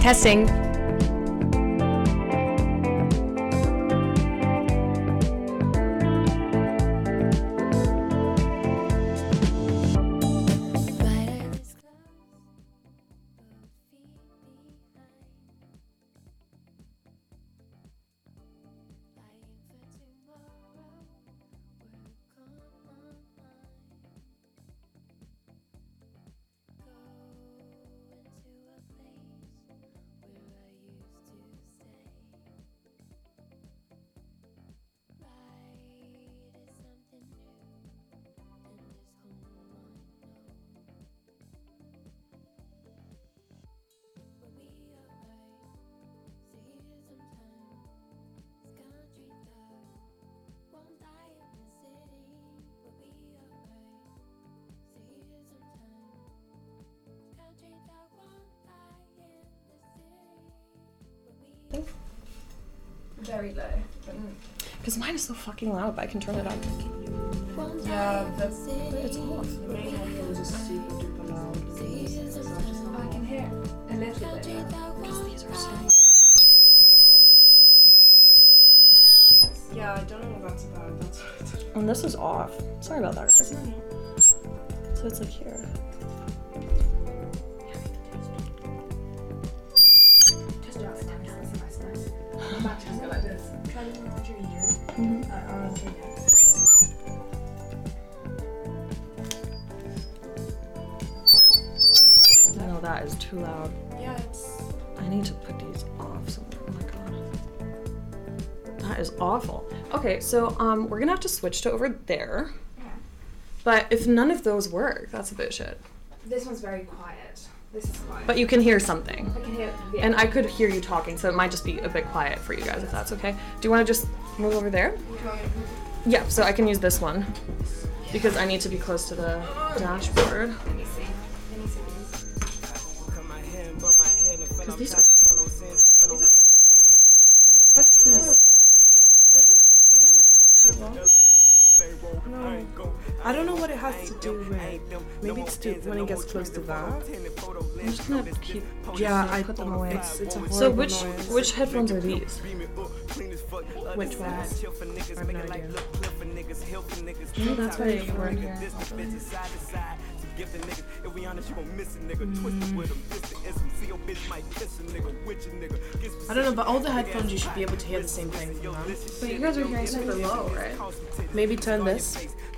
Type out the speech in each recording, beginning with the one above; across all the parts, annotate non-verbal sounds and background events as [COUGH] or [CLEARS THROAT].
Testing, Very low. Mm. Because mine is so fucking loud, but I can turn it up. Yeah, that's It's off. My headphones are super duper loud. I can hear a little bit. These are so. Yeah, I don't know what that's about. That's what I. And this is off. Sorry about that, so um we're gonna have to switch to over there. Yeah. But if none of those work, that's a bit shit. This one's very quiet. This is quiet. But you can hear something. I can hear. Yeah. And I could hear you talking, so it might just be a bit quiet for you guys if that's okay. Do you want to just move over there? Yeah, so I can use this one because I need to be close to the dashboard. Let me see. Let me see these. Because these are. What's this? No. I don't know what it has to do with. Maybe it's to when it gets close to that. I'm just gonna keep. Yeah, I put them away. It's, it's a horrible So which noise. which headphones are these? which ones? I have no idea. Maybe that's why you weren't here. I don't know, but all the headphones you should be able to hear the same thing from them. But you guys are hearing super low, right? Maybe turn this,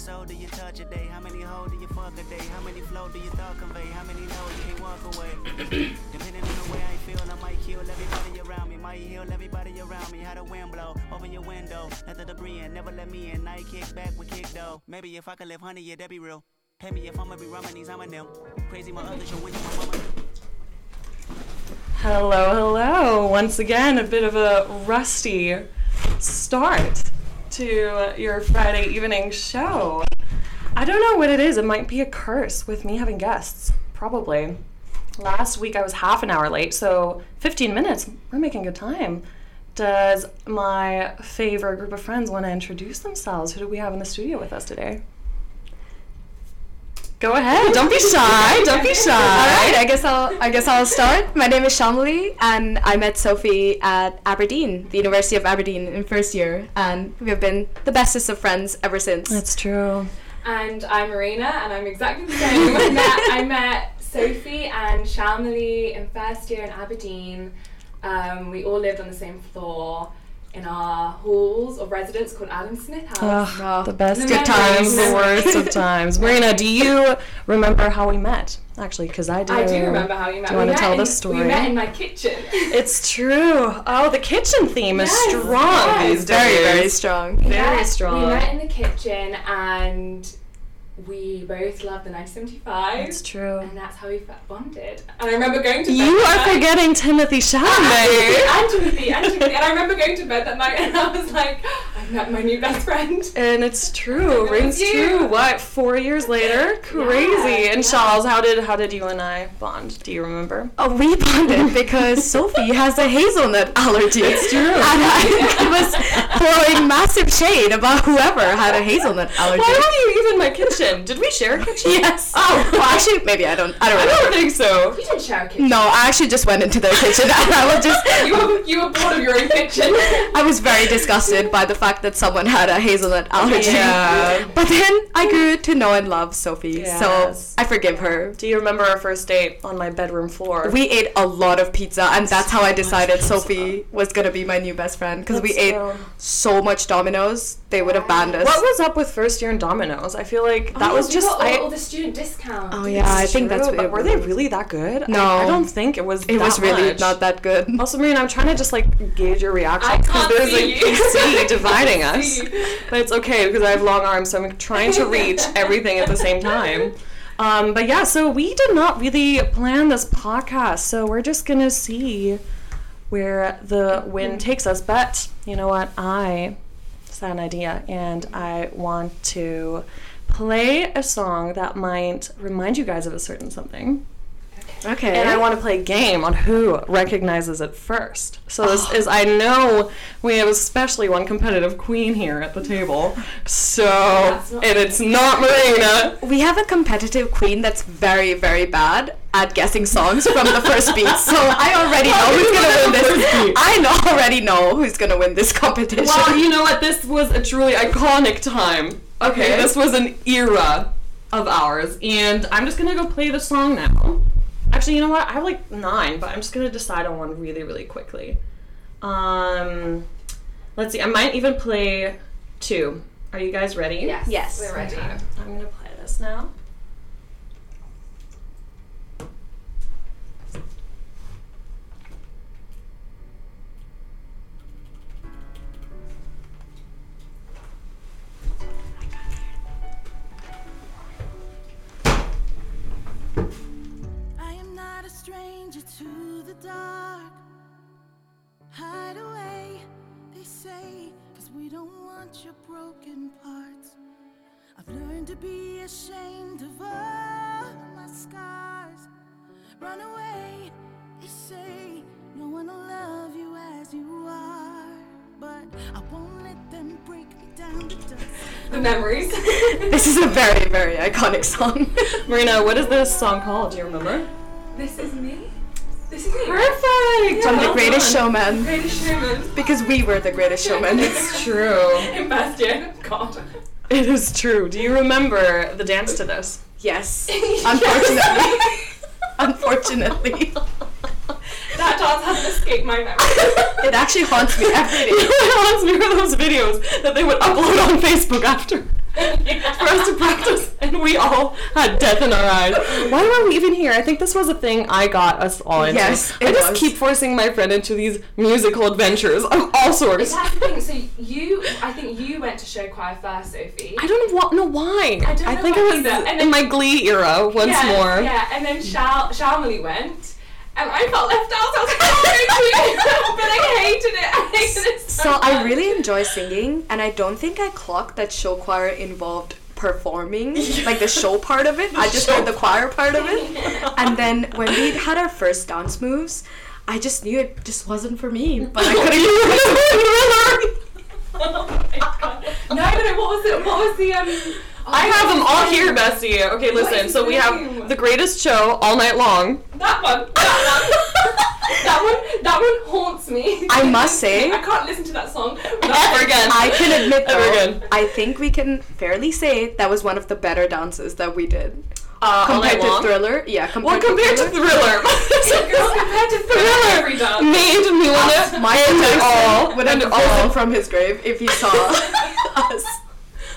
soul do you touch a day? How many hoe do you fuck a day? How many flow do you thought convey? How many know you can't walk away? [CLEARS THROAT] Depending on the way I feel, I might kill everybody around me. Might heal everybody around me. How the wind blow, open your window. Let the debris in, never let me in. Night kick back with kick though. Maybe if I could live honey, yeah, that be real. Pay me if I'ma be rumming these, I'm a them. Crazy my other show when you my mama. Hello, hello. Once again, a bit of a rusty start to your Friday evening show. I don't know what it is. It might be a curse with me having guests. Probably. Last week I was half an hour late, so 15 minutes. We're making good time. Does my favorite group of friends want to introduce themselves? Who do we have in the studio with us today? Go ahead. Don't be shy. Don't be shy. All right, I guess I'll I guess I'll start. My name is Shamali, and I met Sophie at Aberdeen, the University of Aberdeen, in first year, and we have been the bestest of friends ever since. That's true. And I'm Marina, and I'm exactly the same. I met, I met Sophie and Shamali in first year in Aberdeen. Um, we all lived on the same floor in our halls of residence called Adam Smith House. Ugh, Oh, the best the of times, the worst of times. Marina, do you remember how we met? Actually, because I do. I do remember how you met. Do you We want to tell in- the story? We met in my kitchen. [LAUGHS] It's true. Oh, the kitchen theme is strong yes. these days. very very strong. Very met- strong. We met in the kitchen and we both loved the 1975. It's true. And that's how we bonded. And I remember going to bed. You are night- forgetting Timothy [LAUGHS] Chalamet. and Timothy, and Timothy. And I remember going to bed that night [LAUGHS] and I was like, I met my new best friend. And it's true. [LAUGHS] It Rings true. What? Four years later? Crazy. Yeah, and yeah. Charles, how did how did you and I bond? Do you remember? Oh, we bonded because [LAUGHS] Sophie has a hazelnut allergy. It's true. And I [LAUGHS] was throwing massive shade about whoever had a hazelnut allergy. Why were you even in my kitchen? Did we share a kitchen? Yes. Oh, well, actually, maybe I don't. I don't I remember. don't think so. You didn't share a kitchen. No, I actually just went into their kitchen and I was just. You were, you were bored of your own kitchen. I was very disgusted by the fact that someone had a hazelnut allergy. Yeah. [LAUGHS] But then I grew to know and love Sophie, Yes. so I forgive her. Do you remember our first date on my bedroom floor? We ate a lot of pizza, and that's how I decided Sophie was gonna be my new best friend because we ate true. so much Domino's. They would have banned us. What was up with first year in Domino's? I feel like that Oh, was you just got all, I, all the student discounts. Oh yeah, I think that's True, what but were they really that good? No. I, I don't think it was. It was really much. not that good. Also, Marina, I'm trying to just like gauge your reaction because can't [LAUGHS] there's see a you. [LAUGHS] PC dividing Can't us. But it's okay because I have long arms, so I'm trying to reach [LAUGHS] everything at the same time. Um, but yeah, so we did not really plan this podcast, so we're just gonna see where the wind takes us. But you know what? I just had an idea, and I want to play a song that might remind you guys of a certain something. Okay. And I want to play a game on who recognizes it first. So this [SIGHS] is I know we have especially one competitive queen here at the table. So and it's not Marina. we have a competitive queen that's very, very bad at guessing songs from the first beat. [LAUGHS] So I already know who's gonna win this. I know, already know who's gonna win this competition. Well, you know what? This was a truly iconic time. Okay, Okay. this was an era of ours, and I'm just gonna go play the song now. Actually, you know what? I have like nine, but I'm just gonna decide on one really, really quickly. Um, let's see. I might even play two. Are you guys ready? Yes. Yes. We're ready. Okay, I'm gonna play this now. Dark. Hide away, they say, cause we don't want your broken parts. I've learned to be ashamed of all my scars. Run away, they say, no one will love you as you are. But I won't let them break me down to dust. The memories. [LAUGHS] this is a very, very iconic song. [LAUGHS] Marina, what is this song called? Do you remember? this is me. This is me. Perfect. From the Well greatest done. showman. Greatest showman. Because we were the greatest showman. It's [LAUGHS] true. In first year. God. It is true. Do you remember the dance to this? yes. [LAUGHS] Unfortunately. [LAUGHS] Unfortunately. That dance hasn't escaped my memory. It actually haunts me every day. it haunts me with those videos that they would upload on Facebook after [LAUGHS] for us to practice, and we all had death in our eyes. Why were we even here? I think this was a thing I got us all into. Yes, I just was. keep forcing my friend into these musical adventures of all sorts. That's the thing. So you, I think you went to show choir first, Sophie. I don't wa- know why. I don't know think why it was either. And in then- my Glee era once yeah, more. Yeah, and then Shal- Shalmali went, and I felt left out. So I was like, oh, [LAUGHS] but I hated it. I hated it so, So I really enjoy singing, and I don't think I clocked that show choir involved performing, [LAUGHS] like the show part of it. I just heard the choir part of it. [LAUGHS] And then when we had our first dance moves, I just knew it just wasn't for me. But I couldn't. Oh my god. No, no. What was it? What was the um? I have them all here, bestie. Okay, listen. So we have the greatest show all night long. That one. [LAUGHS] That one. that one. That one haunts me. I must say- [LAUGHS] I can't listen to that song Ever again. I can admit Ever though, again. I think we can fairly say that was one of the better dances that we did. Uh, all night Compared to. Thriller, yeah, Well, compared, compared to Thriller, [LAUGHS] Girl, compared to Thriller every dance. made me want to My end all. would have End it risen all. from his grave if he saw us.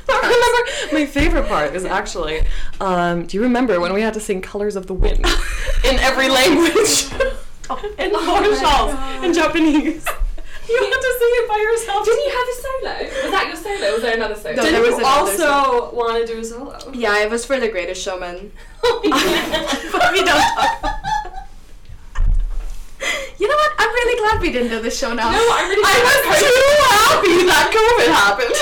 [LAUGHS] I remember my favorite part is actually. Um, do you remember when we had to sing "Colors of the Wind" [LAUGHS] in every language? [LAUGHS] in Portugal, in Japanese. You had to sing it by yourself. Didn't you have a solo? Was that your solo? Was there another solo? No, Did there was you another also want to do a solo? Yeah, it was for the Greatest Showman. but we don't talk You know what? I'm really glad we didn't do this show now. No, I'm really. I was too happy that COVID happened.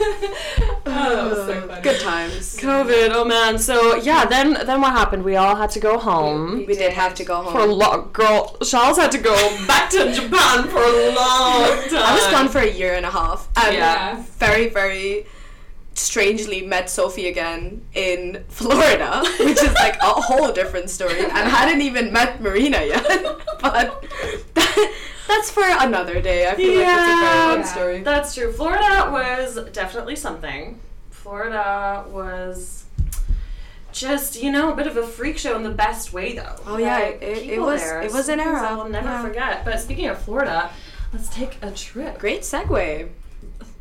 Oh, that was so uh, funny. Good times. COVID, oh man. So yeah, then then what happened? We all had to go home. We did have to go home. For a long girl, Charles had to go back to [LAUGHS] Japan for a long time. I was gone for a year and a half. And Yeah. very, very strangely met Sophie again in Florida, [LAUGHS] which is like a whole different story. And hadn't even met Marina yet. [LAUGHS] but that, that's for another day. I feel like it's a very long Yeah. story. That's true. Florida was definitely something. Florida was just, you know, a bit of a freak show in the best way, though. Oh, yeah, it- it was- there, it was an era. I will never Yeah. forget. But speaking of Florida, let's take a trip. Great segue.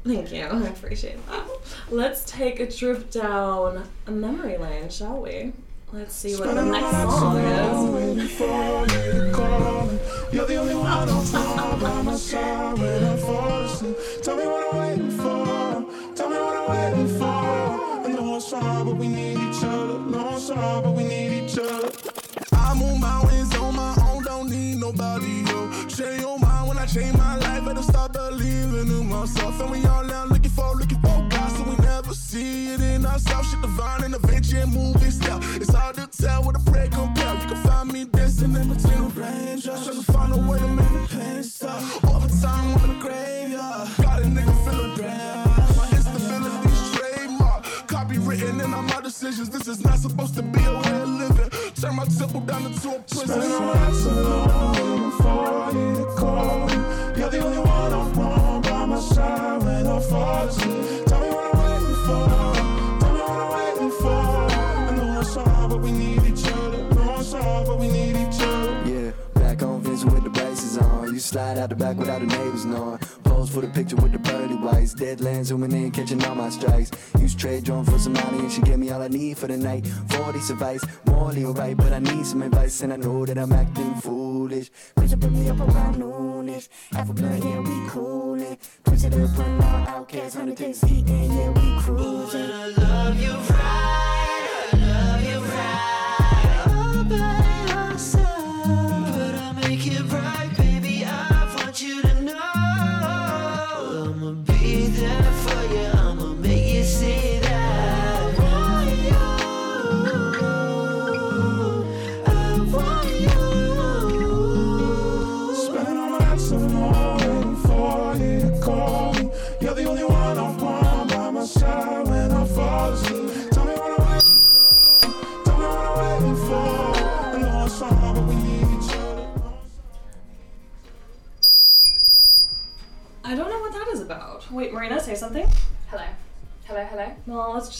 Thank you. I appreciate that. Let's take a trip down a memory lane, shall we? Let's see what the next song is. You're the only one I'm from by my side when I. Tell me what I'm waiting for. Tell me what I'm waiting for. I know it's hard, but we need each other. No, it's hard, but we need each other. I move mountains on my own, don't need nobody, yo. Change your mind when I change my life, start believing in myself. And we all now looking for, looking for God, so we never see it in ourselves. Shit divine and adventure and movie style. It's decisions. This is not supposed to be a way of living. Turn my temple down into a prison. For You're the only one I want by my side when I fall asleep. Slide out the back without the neighbors knowing. Pose for the picture with the pearly whites. Deadlands zooming in, catching all my strikes. Use trade drone for some money and she gave me all I need for the night. 40 advice, morally alright, but I need some advice and I know that I'm acting foolish. Push up, put me up around noonish. Half a blunt, yeah, we coolin'. Push it up, run out, outcast, 100 days eating, yeah, we cruising. I love you right,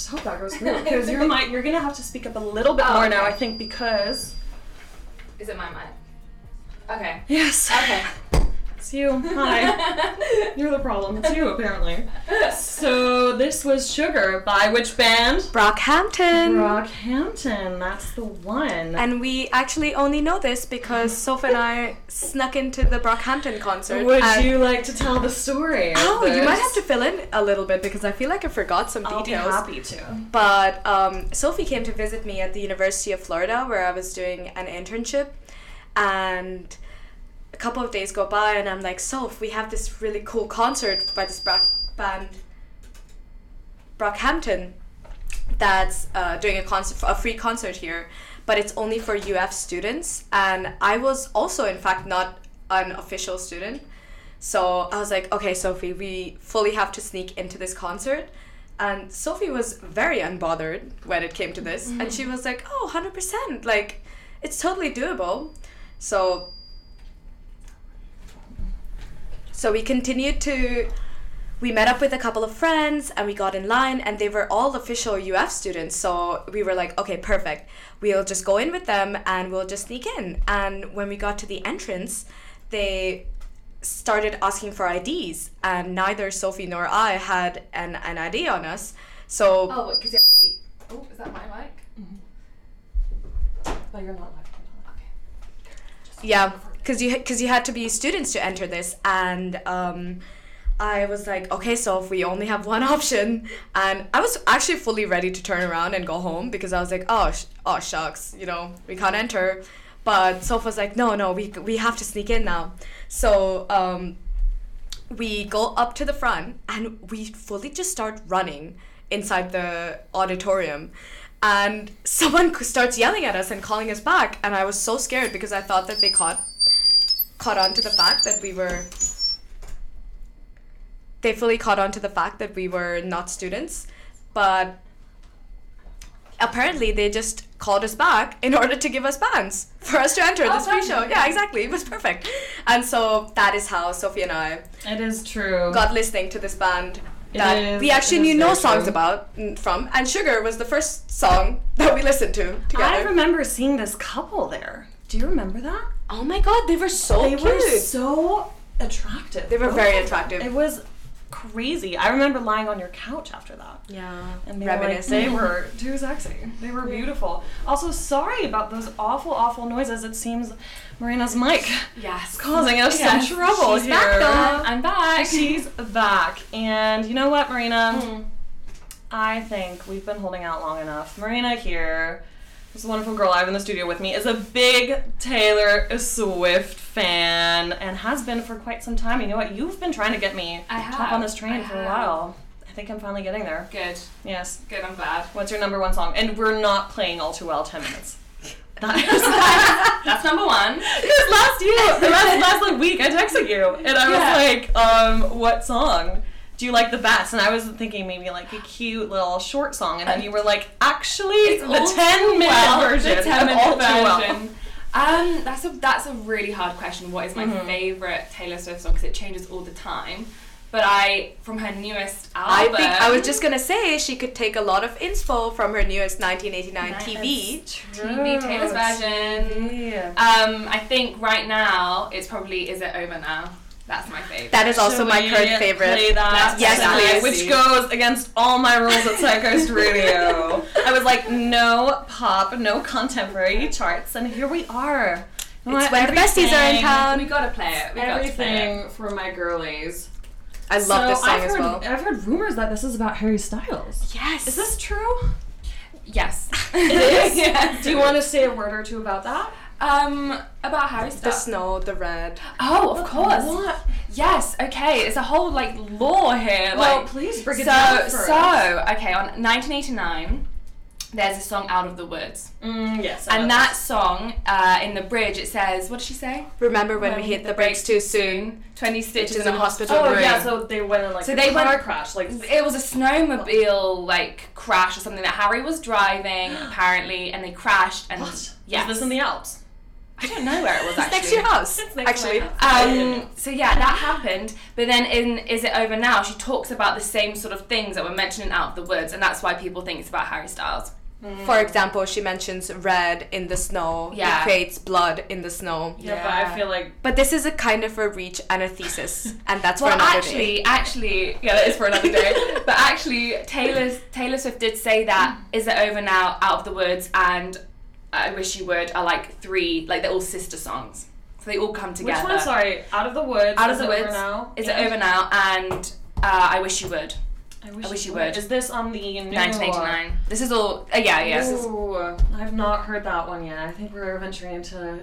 just hope that goes through [LAUGHS] because you're mic. You're gonna have to speak up a little bit Oh, more now. I think, because Is it my mic? Okay. yes, Okay. It's you. Hi, [LAUGHS] you're the problem. It's you apparently. So this was Sugar by which band? Brockhampton. Brockhampton. That's the one. And we actually only know this because [LAUGHS] Sophie and I snuck into the Brockhampton concert. Would you like to tell the story? of Oh, you might have to fill in a little bit because I feel like I forgot some I'll be details. happy to. But um, Sophie came to visit me at the University of Florida where I was doing an internship. and a couple of days go by, and I'm like, Soph, we have this really cool concert by this Brock band, Brockhampton, that's uh, doing a concert, a free concert here, but it's only for UF students. And I was also, in fact, not an official student. So I was like, okay, Sophie, we fully have to sneak into this concert. And Sophie was very unbothered when it came to this. And she was like, oh, 100%. Like, it's totally doable. So, so we continued to, we met up with a couple of friends and we got in line and they were all official UF students. So we were like, okay, perfect. We'll just go in with them and we'll just sneak in. And when we got to the entrance, they started asking for IDs, and neither Sophie nor I had an, an ID on us. So Oh, because you have to. Oh, is that my mic? Mm-hmm. But you're not live. yeah, because you because you had to be students to enter this, and um, I was like, okay, so if we only have one [LAUGHS] option, and I was actually fully ready to turn around and go home because I was like, oh, sh- oh shucks, you know, we can't enter. But Soph was like, no, no, we we have to sneak in now. So um, we go up to the front and we fully just start running inside the auditorium and [LAUGHS] someone starts yelling at us and calling us back and i was so scared because i thought that they caught caught on to the fact that we were they fully caught on to the fact that we were not students but apparently they just called us back in [LAUGHS] order to give us bands for us to enter Oh, this free show yeah exactly it was perfect and so that is how sophie and i It is true. got listening to this band that is- we actually knew no songs true. about mm, from, and Sugar was the first song [LAUGHS] that we listened to together I remember seeing this couple there. Do you remember that? Oh my god, they were so they cute. were so attractive. They were very attractive. It was crazy. I remember lying on your couch after that. yeah, And they were, like, they were too sexy. They were beautiful. Also, sorry about those awful, awful noises. It seems Marina's mic Yes. causing us Yes. some trouble She's here. back though. I'm back. She's back. And you know what, Marina? Mm. I think we've been holding out long enough. Marina here, this wonderful girl I have in the studio with me, is a big Taylor Swift fan and has been for quite some time. You know what? You've been trying to get me I to hop on this train I for a while. I think I'm finally getting there. Good. Yes. Good. I'm glad. What's your number one song? And we're not playing all too well 10 minutes. [LAUGHS] That is [LAUGHS] That's number one. Because last you, last, last like week, I texted you and I was Yeah. like, um, what song do you like the best? And I was thinking maybe like a cute little short song, and then you were like, actually, the ten minute well, version, The 10 of minute All Too Well. version. Um, that's a that's a really hard question. What is my Mm-hmm. favorite Taylor Swift song? Because it changes all the time. But I, from her newest album, I think I was just gonna say she could take a lot of inspo from her newest 1989 TV. TV Taylor's version. Yeah. Um, I think right now it's probably Is It Over Now? That's my favorite. That is also Should my current favorite. Play that Yes, tonight? please. Which goes against all my rules at Zeitgeist [LAUGHS] Radio. I was like, no pop, no contemporary charts, and here we are. It's what? when the besties are in town. we gotta play it. We gotta play it. Everything for my girlies. I love so this song I've as heard, well. I've heard rumors that this is about Harry Styles. Yes. Is this true? Yes. [LAUGHS] It is. [LAUGHS] yes. Do you want to say a word or two about that? Um, about Harry the Styles. snow, the red. Oh, of course. What? Yes. Okay. It's a whole like law here. Well, like, please break it so, down for so us. okay. On 1989, there's a song "Out of the Woods," Mm, yes. I and know that this. song uh, in the bridge it says, "What did she say?" Remember when we hit the brakes too soon? Twenty stitches in in a a hospital. hospital Oh room. yeah, so they went in like So a they car went- crash, like It was a snowmobile like crash or something that Harry was driving [GASPS] apparently, and they crashed. And what? yes, Is this in the Alps? I don't know where it was It's actually. next to your house, [LAUGHS] actually. Um, so yeah, that happened. But then in Is It Over Now, she talks about the same sort of things that were mentioned in Out of the Woods, and that's why people think it's about Harry Styles. For example, she mentions red in the snow. Yeah. It creates blood in the snow. Yeah, but I feel like But this is a kind of a reach and a thesis, [LAUGHS] and that's Well, for another actually, day. actually, yeah, that is for another day. [LAUGHS] but actually, Taylor Taylor Swift did say that "Is It Over Now," "Out of the Woods," and "I Wish You Would" are like three, like they're all sister songs, so they all come together. which one? Sorry, Out of the Woods. Out of Is the It Woods. Over now. Is it over now? And uh, "I Wish You Would," I wish, I wish you would. Is this on the new? 1989. This is all. Uh, yeah, yeah. this is- I've not heard that one yet. I think we're venturing into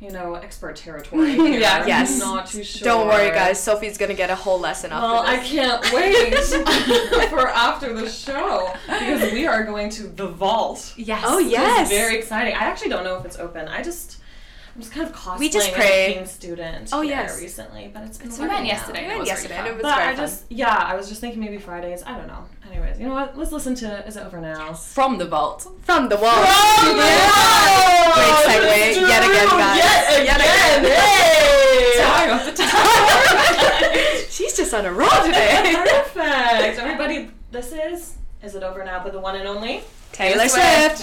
you know, expert [LAUGHS] territory. Here. Yeah, I'm yes. Not too sure. Don't worry, guys. Sophie's gonna get a whole lesson after Well, I can't wait [LAUGHS] [LAUGHS] for after the show because we are going to the vault. Yes. Which Oh, is yes. very exciting. I actually don't know if it's open. I just. I'm just kind of cosplaying We just as pray. a King student Oh, here yes. recently, but it's been We a while went now. yesterday. We It went was yesterday really and it fun. was But very I fun. just, yeah, I was just thinking maybe Fridays. I don't know. Anyways, you know what? Let's listen to Is It Over Now? From the vault. From the wall. From the vault! Great segue. Yet again, guys. Yet Yet again. again. Hey! Talk of the [LAUGHS] She's just on a roll today. [LAUGHS] Perfect. Everybody, this is Is It Over Now, but the one and only Taylor Swift.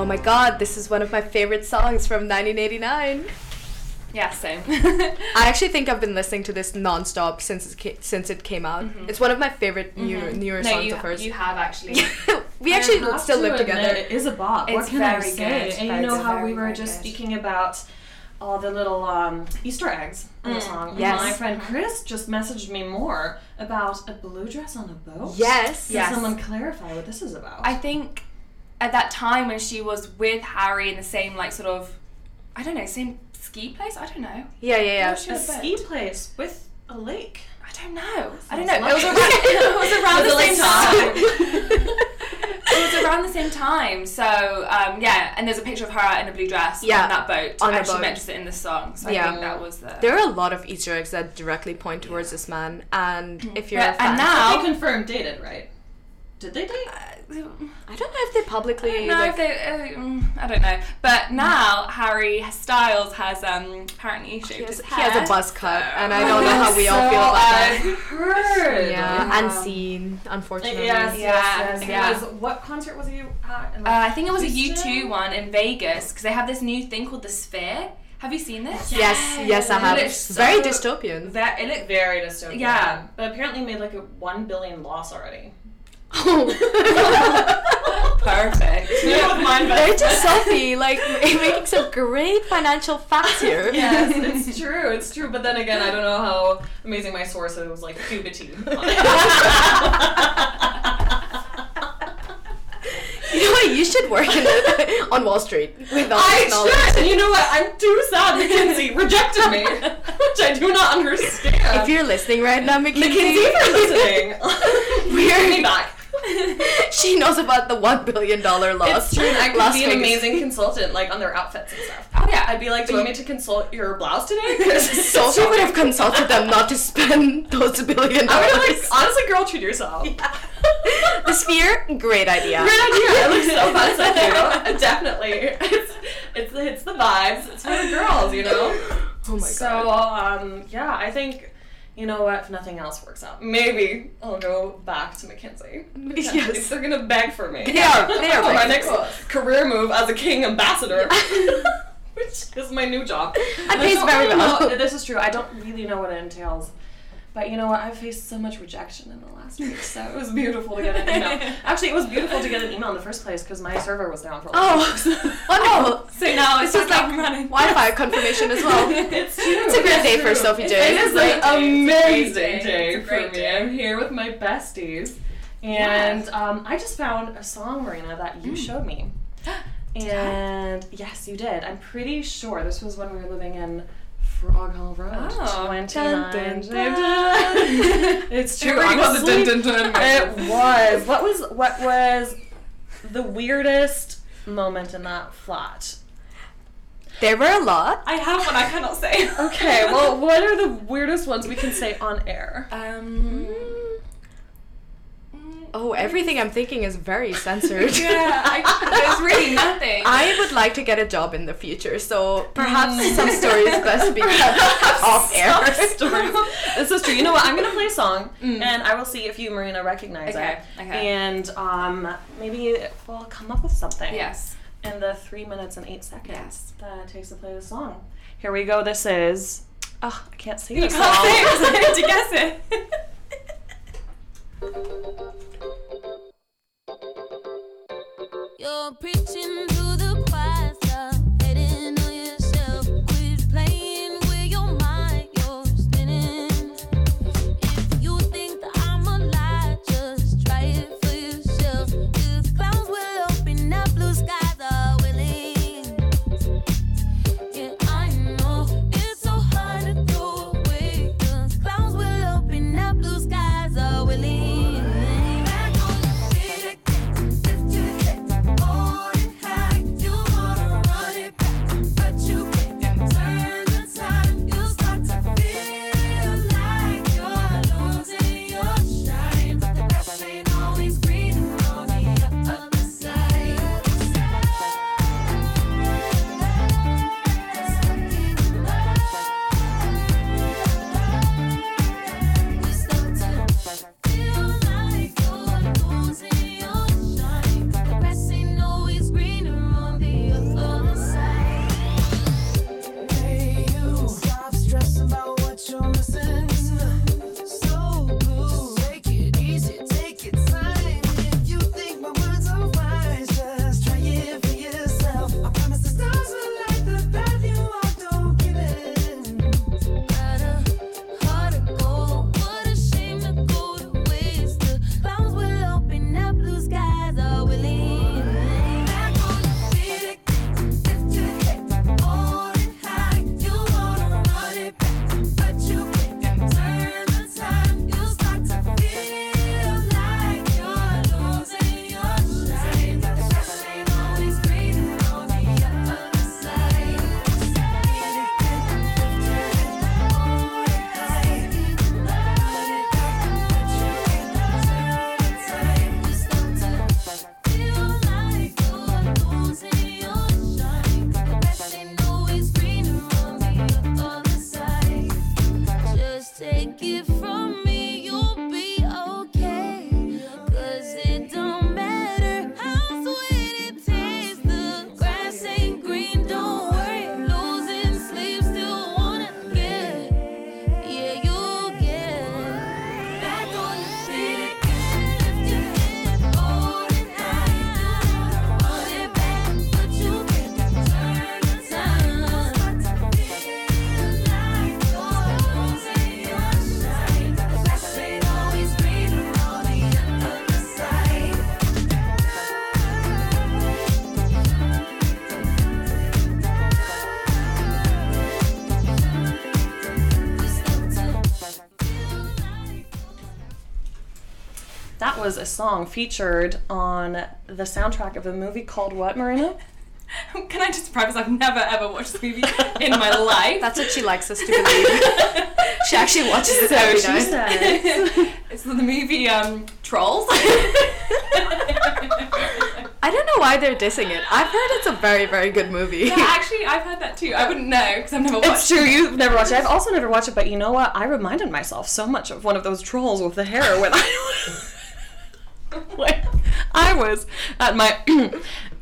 Oh my god, this is one of my favorite songs from 1989. Yeah, same. [LAUGHS] I actually think I've been listening to this nonstop since it ca- since it came out. Mm-hmm. It's one of my favorite new, mm-hmm. newer no, songs you, of hers. you have actually. [LAUGHS] we I actually have still to live admit, together. It is a bop. what It's can I very say? good. And you know how we were just good. speaking about all the little um, Easter eggs in the mm. song. Yes. My friend mm-hmm. Chris just messaged me more about a blue dress on a boat. Yes. Can Yes. someone clarify what this is about? I think at that time when she was with Harry in the same like sort of, I don't know, same ski place. I don't know. Yeah, yeah, yeah. She a was ski place with a lake. I don't know. I don't know. It was around, [LAUGHS] it was around Was the same like time. it was around the same time. So um, yeah, and there's a picture of her in a blue dress Yeah, on that boat. on a and she boat. mentions it in the song. So I Yeah. think that was the. There are a lot of Easter eggs that directly point towards this man, and if you're Yeah, a fan, and now- They confirmed dated, right? Did they date? I don't know if they I publicly don't know like. if they, uh, mm, I don't know. But now Harry Styles has um apparently shaved he, has, his he has a buzz cut, and I don't know how we all So feel about [LAUGHS] that. I've heard. Yeah, and seen, unfortunately. Yes, Yeah, yes, yes. yeah. Was, what concert was he at? In, Uh, I think it was a Houston? U2 one in Vegas because they have this new thing called the Sphere. Have you seen this? Yes, yes, I have. looks It's very dystopian. That it looked very dystopian. Yeah. but apparently made like a one billion loss already. [LAUGHS] Perfect. They're just [LAUGHS] Sophie, like [LAUGHS] making some great financial facts here. yes, it's true. It's true. But then again, I don't know how amazing my source is. Was like Cubity. You know what? You should work in the, on Wall Street with all I this knowledge. should. And you know what? I'm too sad McKinsey rejected me, which I do not understand. If you're listening right now, McKinsey, Mackenzie, if you're listening, bring me back. [LAUGHS] she knows about the one billion dollar loss. It's true. I could Las be an amazing consultant, like on their outfits and stuff. Oh yeah. I'd be like, "Do you want me to consult your blouse today?" [LAUGHS] 'Cause [LAUGHS] it's Sophie so- would have consulted them not to spend those billion dollars. I would have like, honestly, girl, treat yourself. the sphere, great idea. Great idea. It looks so fun. So cute. Definitely. It's it's it's the vibes. It's for the girls, you know. [GASPS] Oh my So god. um yeah, I think you know what? If nothing else works out, maybe I'll go back to McKinsey. [LAUGHS] Yes. They're gonna beg for me. They are. They are [LAUGHS] For my next career move as a king ambassador. [LAUGHS] Which is my new job. I pays very well. know- this is true. I don't really know what it entails. But you know what? I've faced so much rejection in the last week, so it was beautiful to get an email. [LAUGHS] Actually, it was beautiful to get an email in the first place because my server was down for a like Oh, wonderful. [LAUGHS] So now it's just just like. Wi-Fi confirmation as well. [LAUGHS] it's true. It's a great day for Sophie J. It is an day. It's a great amazing day. day for me. day. I'm here with my besties, and um, I just found a song, Marina, that you showed me. [GASPS] And yes, you did. I'm pretty sure this was when we were living in Frog Hall Road. Oh. 29. Dun, dun, [LAUGHS] it's It true. really was a honestly. dun, dun, dun It was. What was what was the weirdest moment in that flat? There were a lot. I have one I cannot say. Okay, well, what are the weirdest ones we can say on air? Um. Oh, everything I'm thinking is very [LAUGHS] censored. Yeah, I, there's really [LAUGHS] nothing. I would like to get a job in the future, so perhaps some stories best be [LAUGHS] kept off air. stories. This is true. You know what? I'm gonna play a song, and I will see if you, Marina, recognize Okay, it. okay. And um, maybe we'll come up with something. yes. In the three minutes and eight seconds Yes. that it takes to play the song. Here we go. This is. Oh, I can't sing You can't song. say it 'cause I need to guess it. You're preaching was a song featured on the soundtrack of a movie called what, Marina? [LAUGHS] Can I just preface? I've never ever watched this movie [LAUGHS] in my life. That's what she likes us to believe. [LAUGHS] she actually watches it So every she night. says. it's the movie um, Trolls. I don't know why they're dissing it. I've heard it's a very, very good movie. yeah, actually, I've heard that too. I wouldn't know because I've never watched. it. It's true, you've never watched it. I've also never watched it, but you know what? I reminded myself so much of one of those trolls with the hair when I [LAUGHS] when I was at my [CLEARS THROAT]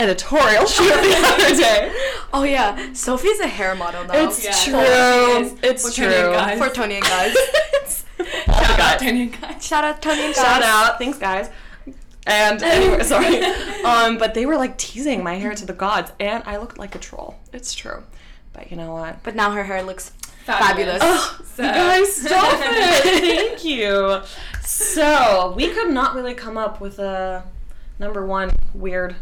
editorial shoot the [LAUGHS] other day. Oh yeah, Sophie's a hair model now. It's Yeah, true. Is It's true. guys. for Toni [LAUGHS] and guys. Shout out Toni and Guy. Shout out Toni and guys. Shout out, thanks guys. And anyway, sorry. Um, but they were like teasing my hair to the gods, and I looked like a troll. It's true. But you know what? But now her hair looks Fabulous. fabulous. So- You guys, stop [LAUGHS] it! Thank you. So we could not really come up with a number one weird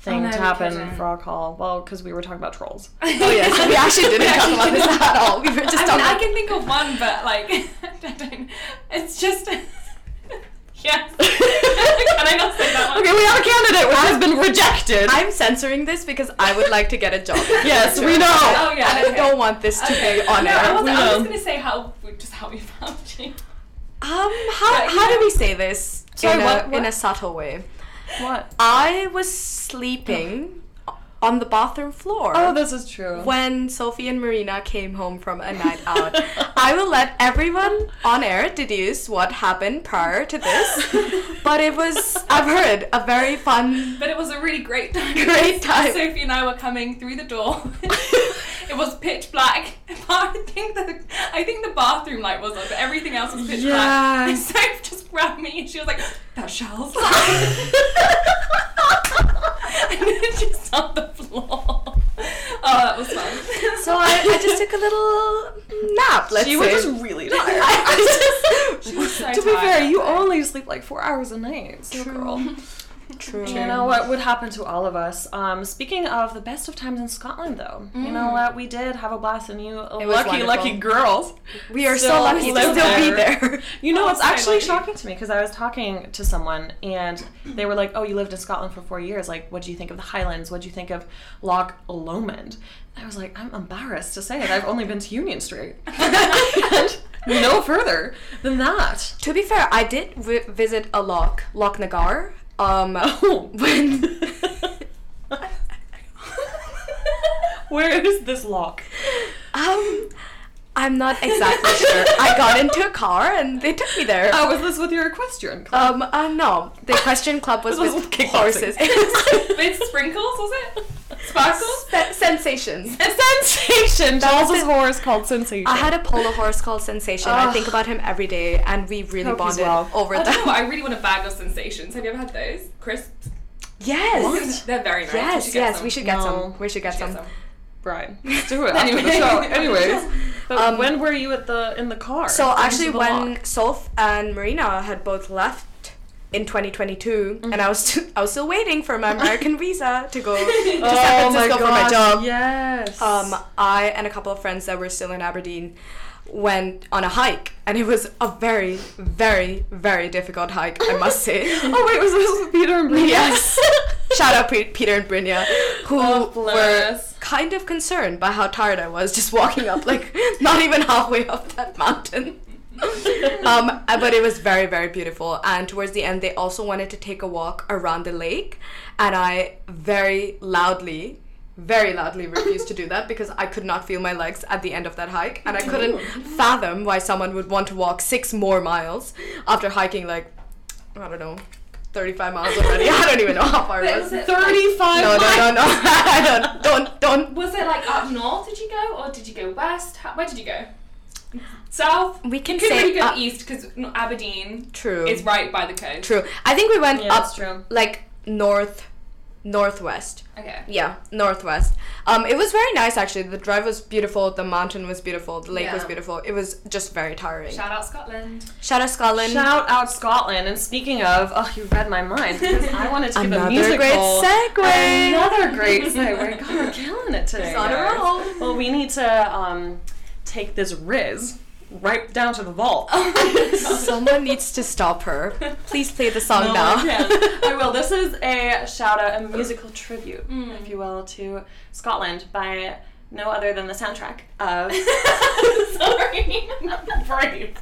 thing Oh, no, to happen couldn't. for our call. Well, because we were talking about trolls. Oh yeah, so we actually [LAUGHS] didn't talk about this at all. We were just I mean, talking. I can think of one, but like, [LAUGHS] It's just. Yes. [LAUGHS] can I not say that one? Okay, we have a candidate which has been rejected. I'm censoring this because I would like to get a job. [LAUGHS] yes, we know. Oh yeah. And I don't want this to Okay. be on no, I air. was, We I was know. gonna say how just how we found [LAUGHS] you. Um, how, But, how yeah. do we say this Sorry, in, what- a, what? in a subtle way? What? I was sleeping on the bathroom floor. Oh, this is true. when Sophie and Marina came home from a night out. [LAUGHS] I will let everyone on air deduce what happened prior to this, [LAUGHS] but it was, I've heard, a very fun. But it was a really great time. [LAUGHS] Great time. Sophie and I were coming through the door. it was pitch black. I think the I think the bathroom light was on, but everything else was pitch black. And Sophie just grabbed me and she was like, "That shells." [LAUGHS] and then just on the floor. Oh, that was fun. [LAUGHS] So I, I just took a little nap, let's She say. was just really tired. I [LAUGHS] She was so to be fair, you day. only sleep like four hours a night. So girl. True. You know what would happen to all of us. Um, speaking of the best of times in Scotland, though, you know what? We did have a blast, and you was lucky, lucky girls. We are so Still lucky to live still be there. there. [LAUGHS] You know, Oh, it's actually lucky. shocking to me because I was talking to someone and they were like, "Oh, you lived in Scotland for four years. Like, what do you think of the Highlands? What do you think of Loch Lomond?" I was like, "I'm embarrassed to say it. I've only been to Union Street, [LAUGHS] and no further than that." To be fair, I did vi- visit a loch, Lochnagar. Um, [LAUGHS] Oh, when [LAUGHS] [LAUGHS] where is this lock? um, I'm not exactly sure. I got into a car and they took me there. Oh, was this with your equestrian club? Um, uh, no, the equestrian club was [LAUGHS] with, was with kickboxing. horses. It was [LAUGHS] With [LAUGHS] sprinkles, was it? Sparkles? Se- sensations. Sensation. That was Charles's it. horse called Sensation. I had a polo horse called Sensation. I think about him every day, and we really bonded well. over I don't know. that. I really want a bag of sensations. Have you ever had those? Crisps? Yes. They're very nice. We Yes, get yes, some. we should get No. some. We should get We should some. get some. Right. [LAUGHS] Let's do it after the Anyway. show. Anyways, [LAUGHS] but Um, when were you at the in the car? So actually, when? Soph and Marina had both left in 2022, and I was st- I was still waiting for my American [LAUGHS] visa to go to San Francisco for my job. Oh Yes. Um, I and a couple of friends that were still in Aberdeen went on a hike, and it was a very, very, very difficult hike, I must say. oh wait, was this with Peter and Brina? Yes. Shout out Pe- Peter and Brynja, who Oh, were kind of concerned by how tired I was just walking up, like [LAUGHS] not even halfway up that mountain. [LAUGHS] um, uh, but it was very, very beautiful. And towards the end, they also wanted to take a walk around the lake, and I very loudly. Very loudly refused to do that because I could not feel my legs at the end of that hike, and I couldn't [LAUGHS] fathom why someone would want to walk six more miles after hiking like I don't know, 35 miles already. I don't even know how far it was. was it Thirty-five. No, no, no, no. [LAUGHS] I don't, don't, don't. Was it like up north? Did you go, or did you go west? How, where did you go? South. We can You say really go up- east because Aberdeen True. is right by the coast. True. I think we went Yeah, up that's true. like north, northwest. Okay. Yeah, northwest. Um, it was very nice actually. The drive was beautiful. The mountain was beautiful. The lake was beautiful. It was just very tiring. Shout out Scotland. Shout out Scotland. Shout out Scotland. And speaking of, oh, you read my mind because I wanted to give a Another musical. great segue. Another great segue. God, we're killing it today. It's on a roll. Well, we need to um, take this Riz right down to the vault. [LAUGHS] Someone needs to stop her. Please play the song No, now. I. [LAUGHS] I will. This is a shout out, a musical tribute, mm. if you will, to Scotland by no other than the soundtrack of [LAUGHS] Sorry. Not the brave.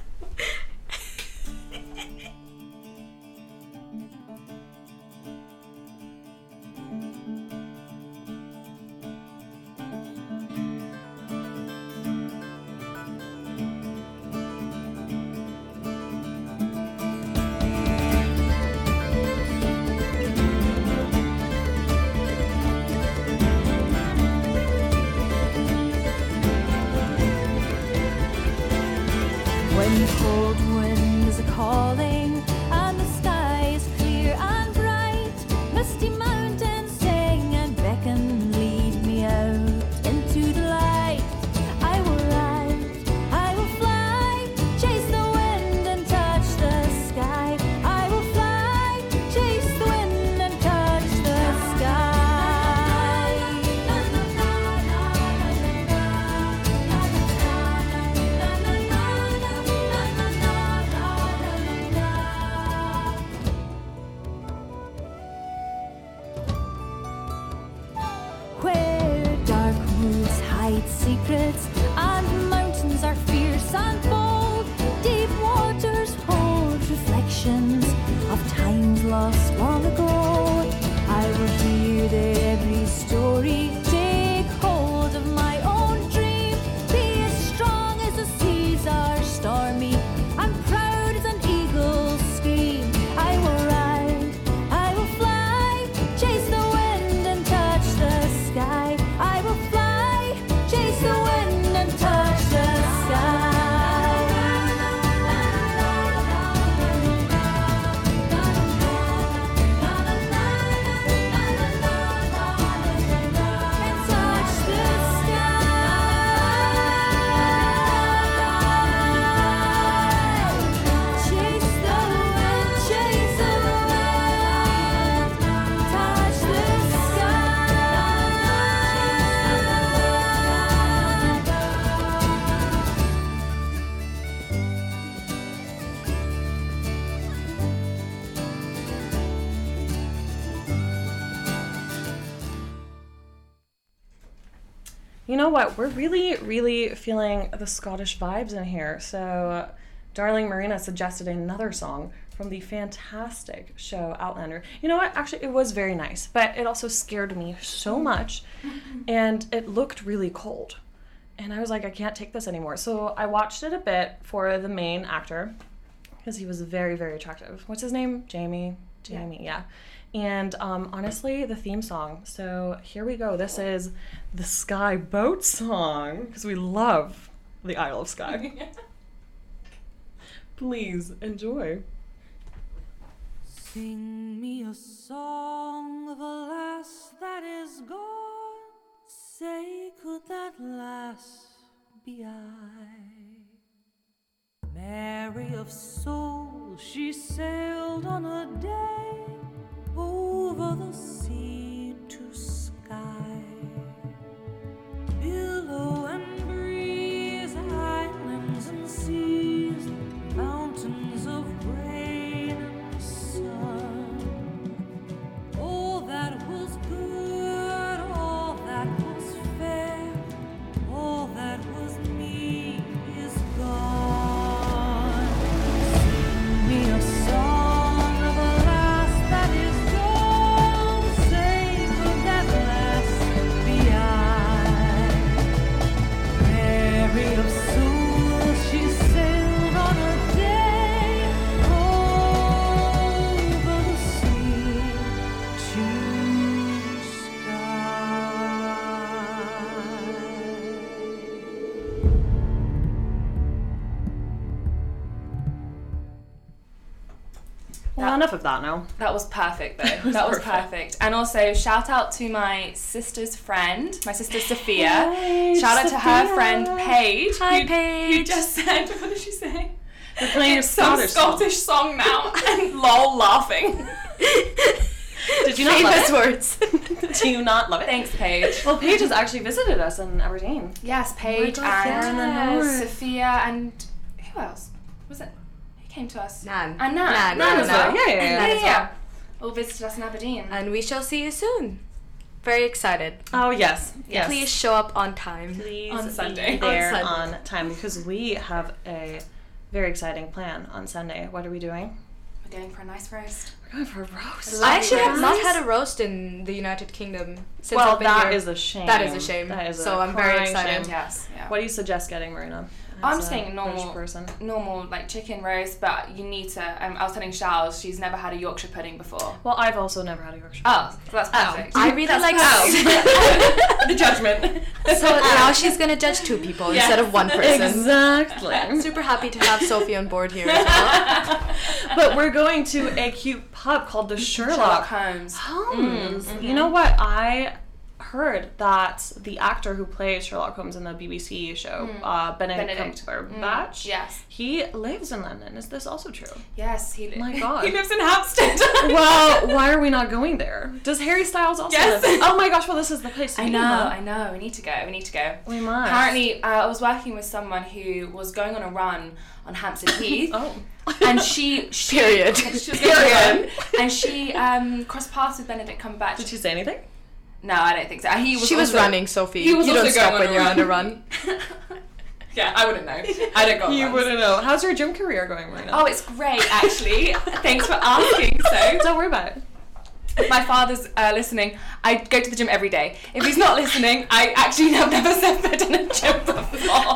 We're really, really feeling the Scottish vibes in here. So, Darling Marina suggested another song from the fantastic show Outlander. You know what? Actually, it was very nice, but it also scared me so mm-hmm. much, and it looked really cold. And I was like, I can't take this anymore. So, I watched it a bit for the main actor because he was very, very attractive. What's his name? Jamie. Jamie, yeah. And um, honestly, the theme song. So here we go. This is the Skye Boat song because we love the Isle of Skye. [LAUGHS] Please enjoy. Sing me a song of a lass that is gone. Say, could that lass be I? Mary of soul, she sailed on a day over the sea to Skye. Billow enough of that now. That was perfect though. [LAUGHS] was that was perfect. perfect. And also shout out to my sister's friend, my sister Sophia. Hey, shout out to her friend Paige. Hi, who, Who just said [LAUGHS] what did she say? We're playing It's a [LAUGHS] some Scottish song. Song now and lol laughing. Did you not love Famous it? words. Do you not love it? Thanks, Paige. Well, Paige has actually visited us in Aberdeen. Yes, oh Paige God, and yeah. Sophia and who else was it? Who came to us? Nan. And Nan. Nan, Nan Nan, as well. Yeah, yeah, yeah. yeah, as yeah. All visited us in Aberdeen. And we shall see you soon. Very excited. Oh yes, yes. Please show up on time. Please On be Sunday. there On on, time because we have a very exciting plan on Sunday. What are we doing? We're going for a nice roast. We're going for a roast. I actually have not had a roast in the United Kingdom since Well, I've been that here. is a shame. That is a shame. That is a So I'm very excited. shame. Yes. Yeah. What do you suggest getting, Marina? I'm as a saying normal person. normal like chicken roast, but you need to. Um, I was telling Charles she's never had a Yorkshire pudding before. Well, I've also never had a Yorkshire. Oh, so that's perfect. I really like [LAUGHS] the judgment. So [LAUGHS] now she's gonna judge two people Yes. instead of one person. Exactly. I'm [LAUGHS] super happy to have Sophie on board here as well. but we're going to a cute pub called the Sherlock Sherlock, Holmes. Holmes. Mm, You know what? I heard that the actor who plays Sherlock Holmes in the BBC show, uh, Benedict, Benedict. Cumberbatch, Yes. he lives in London. Is this also true? Yes, he. Li- My [LAUGHS] God. he lives in Hampstead. [LAUGHS] well, why are we not going there? Does Harry Styles also live? Yes. live? Oh my gosh! Well, this is the place. To I know, huh? I know. We need to go. We need to go. We must. Apparently, uh, I was working with someone who was going on a run on Hampstead [LAUGHS] Heath. Oh. And she, she Period. she was run, and she um, crossed paths with Benedict Cumberbatch. Did she say anything? No, I don't think so. He was She was running, Sophie. He was you don't stop when you're on a run. [LAUGHS] Yeah, I wouldn't know. I don't go. You runs. wouldn't know. How's your gym career going, Marina? Oh, it's great actually. Thanks for asking. So, don't worry about it. If my father's uh, listening, I go to the gym every day. If he's not listening, I actually have never [LAUGHS] set foot in a gym before.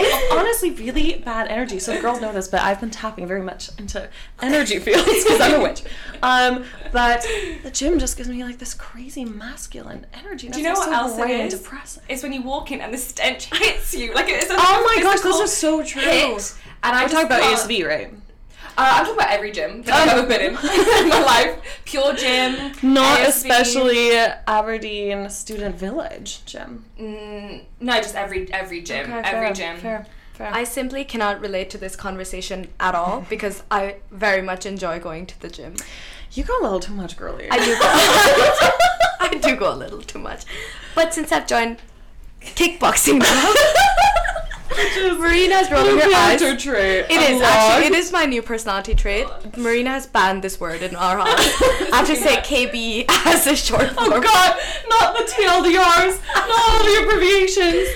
It's honestly really bad energy. So girls know this, but I've been tapping very much into energy fields because I'm a witch. Um, but the gym just gives me like this crazy masculine energy. Do you know what so else it is? depressing. It's when you walk in and the stench hits you. Like it's a Oh my gosh, this is so true. hit. And I talking about ASV, right? Uh, I'm talking about every gym that I've ever been in [LAUGHS] in my life. Pure gym. Not ASV. especially Aberdeen Student Village gym. Mm, no, just every every gym. Okay, every fair, gym. Fair, fair. I simply cannot relate to this conversation at all [LAUGHS] because I very much enjoy going to the gym. you go a little too much, girly. I do go. [LAUGHS] I do go a little too much, but since I've joined kickboxing now, Marina's rolling her eyes. Trait. It is actually it is my new personality trait. Marina has banned this word in our house. [LAUGHS] I have to say KB as a short oh, form. Oh god, not the TLDRs, not all the abbreviations.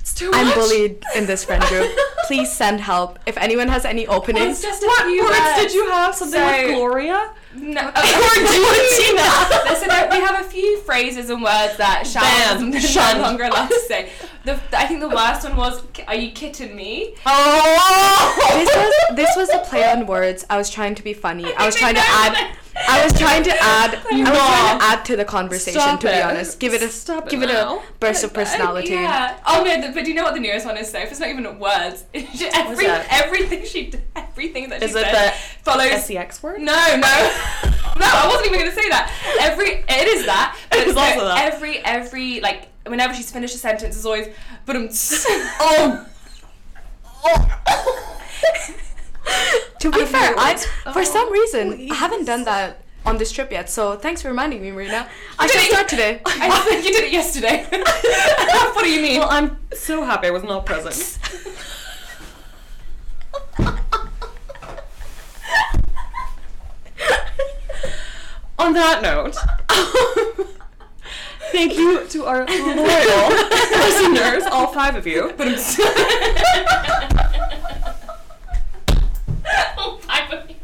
It's too much. I'm bullied in this friend group. [LAUGHS] Please send help. If anyone has any openings, just What words did you have? Something So- with Gloria? No. [LAUGHS] Georgina. Listen, we have a few phrases and words that. Shan no longer allowed to say. The, I think the last one was, "Are you kidding me?" Oh! this was this was a play on words. I was trying to be funny. I was trying to [LAUGHS] add. I was trying to add. I was trying to add to the conversation. Stop to be it. honest, give it a Stop give it now. a burst of uh, personality. Yeah. Oh no, the, but do you know what the newest one is? Soph? It's not even words. [LAUGHS] It's every, that? everything she d- everything that she Is it says the follows. SEX word? No, no, [LAUGHS] no! I wasn't even gonna say that. Every it is that. But It is so also that. Every every like whenever she's finished a sentence, it's always but um. [LAUGHS] Oh! [LAUGHS] To be I fair, knew I it. for some reason please. I haven't done that on this trip yet. So thanks for reminding me, Marina. I should start today. [LAUGHS] I think you did it yesterday. what do you mean? Well, I'm so happy I was not present. On that note, thank you to our loyal listeners, all five of you. Oh, [LAUGHS] five of you.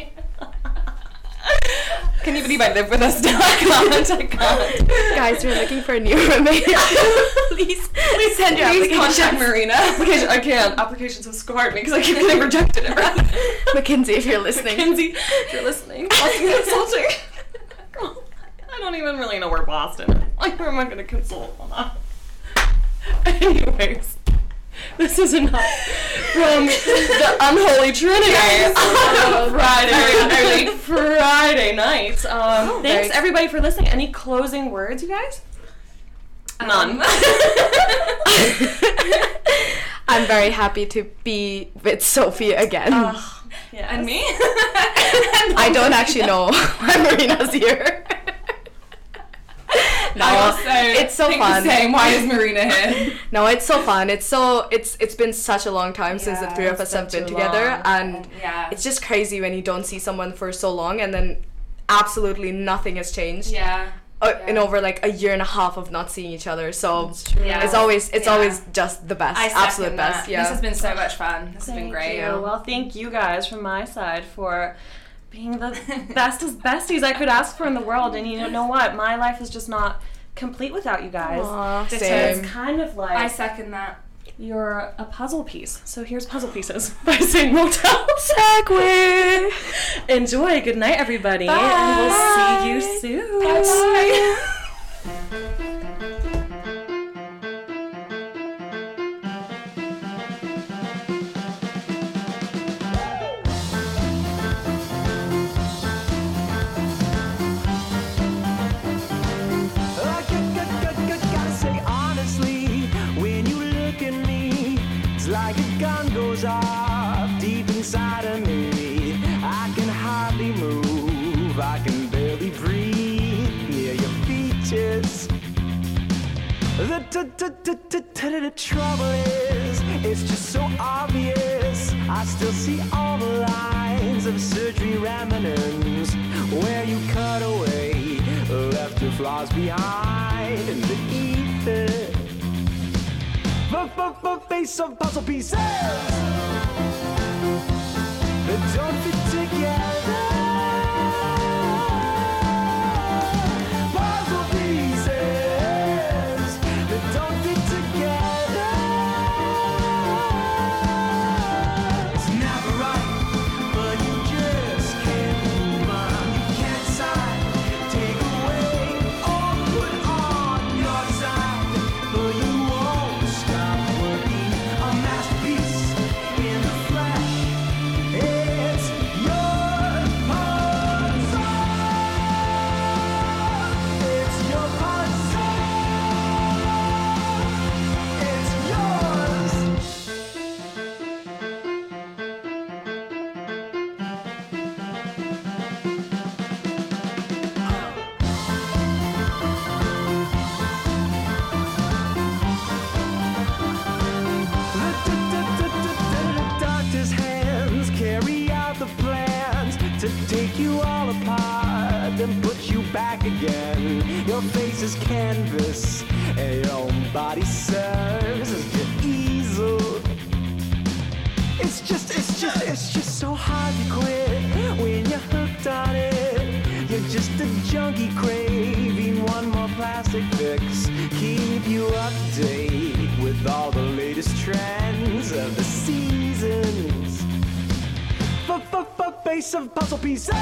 Can you believe I live with us now? I can't. I can't. Guys, we're looking for a new roommate. please, please send your Please contact application. Marina. Application, I can't. Applications have scarred me because I keep getting rejected. McKinsey, if you're listening. McKinsey, if you're listening, Boston [LAUGHS] Consulting. I don't even really know where Boston is. [LAUGHS] Like, where am I going to consult on that? [LAUGHS] Anyways, this is enough from the unholy trinity [LAUGHS] on a Friday, Friday night. Um, thanks very- everybody for listening. Any closing words, you guys? None. I'm very happy to be with Sophie again. yeah. And me? I don't actually know why Marina's here. [LAUGHS] No, I also it's so think fun. The same. Why is Marina [LAUGHS] here? No, it's so fun. It's so it's it's been such a long time since the three of us have been been together, long. and yeah. it's just crazy when you don't see someone for so long, and then absolutely nothing has changed. yeah. uh, Yeah. in over like a year and a half of not seeing each other. So Yeah. it's always it's Yeah. always just the best, I second absolute that. best. Yeah. This has been so much fun. This has been great. you. Well, thank you guys from my side for being the bestest besties I could ask for in the world. And you know what? My life is just not complete without you guys. Aw, So same. it's kind of like I second that. you're a puzzle piece. So here's puzzle pieces [LAUGHS] by St. Motel. Segue. Enjoy. Good night, everybody. And we'll see you soon. Bye. I [LAUGHS] move, I can barely breathe near your features. The, trouble is, it's just so obvious. I still see all the lines of surgery remnants where you cut away, left your flaws behind in the ether. Face of puzzle pieces that don't fit together. Take you all apart and put you back again. Your face is canvas and your own body serves as your easel. It's just, it's just, it's just so hard to quit when you're hooked on it. You're just a junkie craving one more plastic fix. Keep you update with all the latest trends of the seasons. F-f-f-face of puzzle pieces